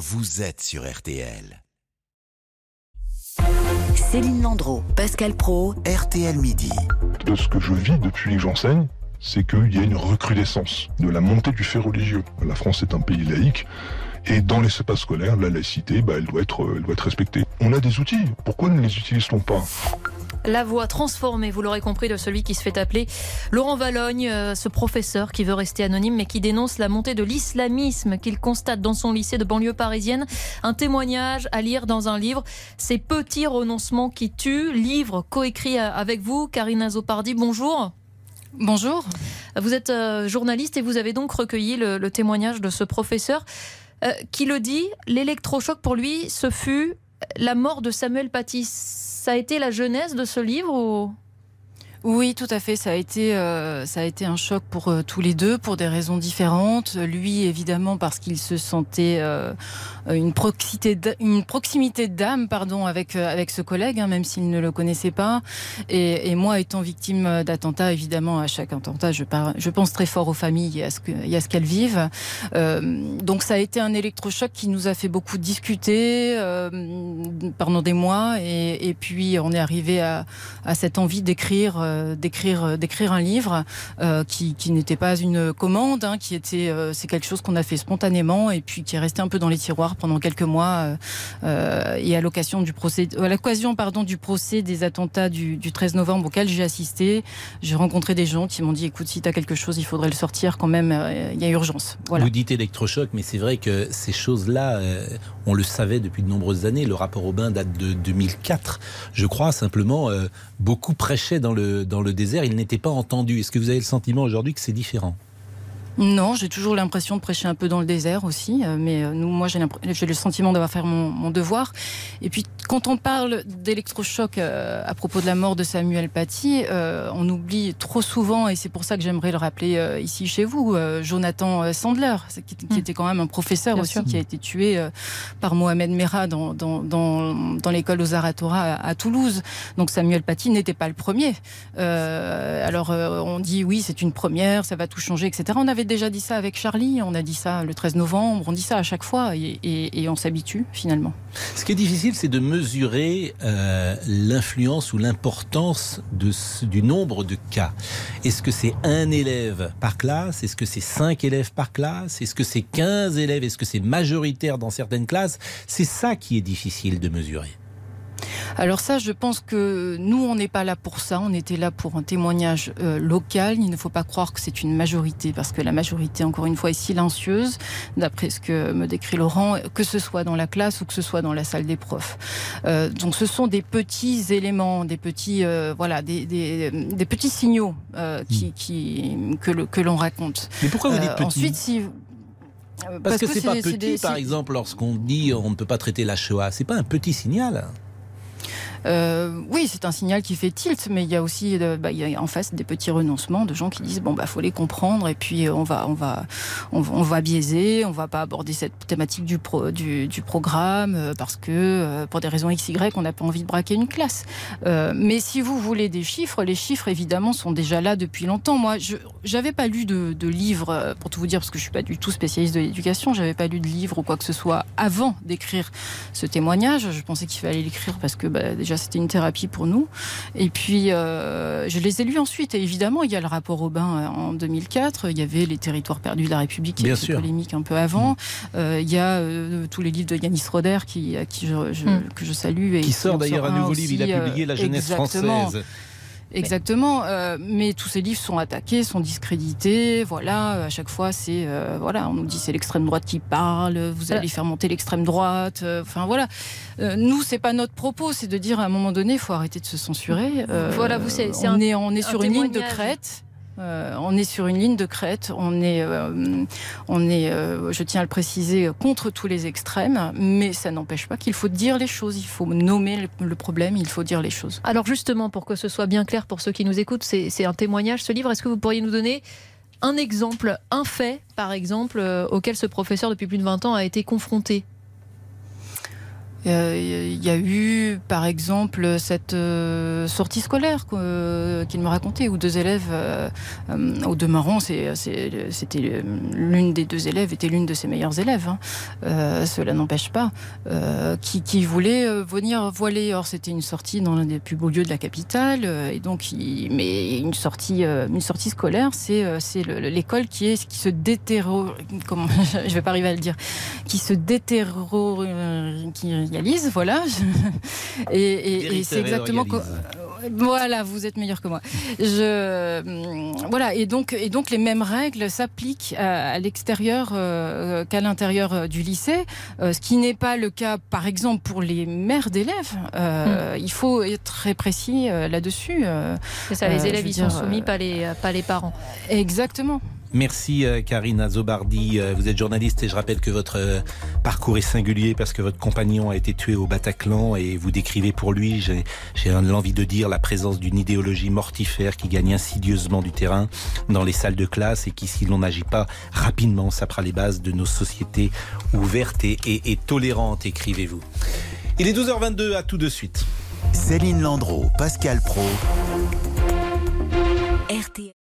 vous êtes sur RTL. Céline Landreau, Pascal Pro, RTL Midi. De ce que je vis depuis que j'enseigne, c'est qu'il y a une recrudescence de la montée du fait religieux. La France est un pays laïque. Et dans les espaces scolaires, la laïcité, bah, elle, doit être, elle doit être respectée. On a des outils, pourquoi ne les utilise-t-on pas? La voix transformée, vous l'aurez compris, de celui qui se fait appeler Laurent Valogne, euh, ce professeur qui veut rester anonyme mais qui dénonce la montée de l'islamisme qu'il constate dans son lycée de banlieue parisienne. Un témoignage à lire dans un livre, Ces petits renoncements qui tuent, livre coécrit euh, avec vous, Karina Zopardi. Bonjour. Bonjour. Vous êtes euh, journaliste et vous avez donc recueilli le, témoignage de ce professeur qui le dit, l'électrochoc pour lui, ce fut la mort de Samuel Paty ça a été la jeunesse de ce livre ou... Oui, tout à fait. Ça a été, euh, ça a été un choc pour euh, tous les deux, pour des raisons différentes. Lui, évidemment, parce qu'il se sentait euh, une proximité, une proximité d'âme, pardon, avec avec ce collègue, hein, même s'il ne le connaissait pas. Et, et moi, étant victime d'attentats, évidemment, à chaque attentat, je, je pense très fort aux familles et à ce qu'elles vivent. donc, ça a été un électrochoc qui nous a fait beaucoup discuter pendant des mois, et, et puis on est arrivé à, à cette envie d'écrire euh, d'écrire euh, d'écrire un livre euh, qui, qui n'était pas une commande, hein, qui était c'est quelque chose qu'on a fait spontanément et puis qui est resté un peu dans les tiroirs pendant quelques mois. et à l'occasion du procès, à l'occasion pardon du procès des attentats du, du 13 novembre auquel j'ai assisté, j'ai rencontré des gens qui m'ont dit écoute si tu as quelque chose il faudrait le sortir quand même, il y a urgence. Voilà. Vous dites électrochoc, mais c'est vrai que ces choses-là, on le savait depuis de nombreuses années. Le rapport Aubin date de 2004, je crois. Simplement, beaucoup prêchaient dans le dans le désert, il n'était pas entendu. Est-ce que vous avez le sentiment aujourd'hui que c'est différent? Non, j'ai toujours l'impression de prêcher un peu dans le désert aussi, euh, mais euh, nous, moi j'ai le sentiment d'avoir fait mon, devoir. Et puis quand on parle d'électrochoc euh, à propos de la mort de Samuel Paty, on oublie trop souvent, et c'est pour ça que j'aimerais le rappeler ici chez vous, Jonathan Sandler, qui, hmm. était quand même un professeur aussi, qui a été tué par Mohamed Merah dans, dans, dans, l'école aux Aratora à, Toulouse. Donc Samuel Paty n'était pas le premier. alors on dit oui, c'est une première, ça va tout changer, etc. On avait déjà dit ça avec Charlie, on a dit ça le 13 novembre, on dit ça à chaque fois et, on s'habitue finalement. Ce qui est difficile, c'est de mesurer euh, l'influence ou l'importance du nombre de cas. Est-ce que c'est un élève par classe? Est-ce que c'est cinq élèves par classe? Est-ce que c'est 15 élèves? Est-ce que c'est majoritaire dans certaines classes? C'est ça qui est difficile de mesurer. Alors ça, je pense que nous, on n'est pas là pour ça. On était là pour un témoignage euh, local. Il ne faut pas croire que c'est une majorité, parce que la majorité, encore une fois, est silencieuse, d'après ce que me décrit Laurent, que ce soit dans la classe ou que ce soit dans la salle des profs. Euh, donc ce sont des petits éléments, des petits, euh, voilà, des, des, petits signaux qui, hmm. qui, que l'on raconte. Mais pourquoi vous dites petits Ensuite, si parce, que, c'est pas petit, par exemple, lorsqu'on dit on ne peut pas traiter la Shoah, c'est pas un petit signal. Euh, oui, c'est un signal qui fait tilt, mais il y a aussi euh, bah, en face des petits renoncements de gens qui disent bon bah faut les comprendre et puis euh, on va on va on, va biaiser, on va pas aborder cette thématique du du, programme parce que pour des raisons x y on n'a pas envie de braquer une classe. mais si vous voulez des chiffres, les chiffres évidemment sont déjà là depuis longtemps. Moi, je j'avais pas lu de, de livre pour tout vous dire parce que je suis pas du tout spécialiste de l'éducation, j'avais pas lu de livre ou quoi que ce soit avant d'écrire ce témoignage. Je pensais qu'il fallait l'écrire parce que bah, c'était une thérapie pour nous. Et puis, euh, je les ai lus ensuite. Et évidemment, il y a le rapport Aubin euh, en 2004. Il y avait les territoires perdus de la République, qui était polémique un peu avant. Euh, il y a tous les livres de Yanis Roder, qui, qui je, mm. que je salue. Et qui sort d'ailleurs un nouveau livre. Il a publié La jeunesse française. Exactement. Euh, mais tous ces livres sont attaqués, sont discrédités. Voilà, à chaque fois, c'est euh, voilà, on nous dit c'est l'extrême droite qui parle. Vous allez faire monter l'extrême droite. Euh, enfin voilà. nous, c'est pas notre propos, c'est de dire à un moment donné, il faut arrêter de se censurer. voilà, vous c'est on, est, on est sur une ligne de crête. Euh, on est sur une ligne de crête, on est, euh, euh, je tiens à le préciser, contre tous les extrêmes, mais ça n'empêche pas qu'il faut dire les choses, il faut nommer le problème, il faut dire les choses. Alors justement, pour que ce soit bien clair pour ceux qui nous écoutent, c'est un témoignage, ce livre, est-ce que vous pourriez nous donner un exemple, un fait, par exemple, auquel ce professeur depuis plus de 20 ans a été confronté? Euh, il y a eu, par exemple, cette euh, sortie scolaire euh, qu'il me racontait, où deux élèves, au demeurant, c'était l'une des deux élèves était l'une de ses meilleures élèves. Hein. cela n'empêche pas, qui, qui, voulait venir voiler. Or, c'était une sortie dans l'un des plus beaux lieux de la capitale, et donc, mais une sortie, une sortie scolaire, c'est l'école qui qui se déterro, comment, je vais pas arriver à le dire, qui se voilà. et, c'est exactement. Voilà, vous êtes meilleur que moi. Je, voilà, et donc, et donc les mêmes règles s'appliquent à, l'extérieur euh, qu'à l'intérieur euh, du lycée, euh, ce qui n'est pas le cas, par exemple, pour les mères d'élèves. Hmm. Il faut être très précis là-dessus. c'est ça, les élèves, ils sont soumis, pas les, pas les parents. Exactement. Merci euh, Karine Azobardi. Euh, vous êtes journaliste et je rappelle que votre euh, parcours est singulier parce que votre compagnon a été tué au Bataclan et vous décrivez pour lui, j'ai l'envie de dire, la présence d'une idéologie mortifère qui gagne insidieusement du terrain dans les salles de classe et qui, si l'on n'agit pas rapidement, sapera les bases de nos sociétés ouvertes et, et, et tolérantes, écrivez-vous. Il est 12h22, à tout de suite. Céline Landreau, Pascal Pro. RT.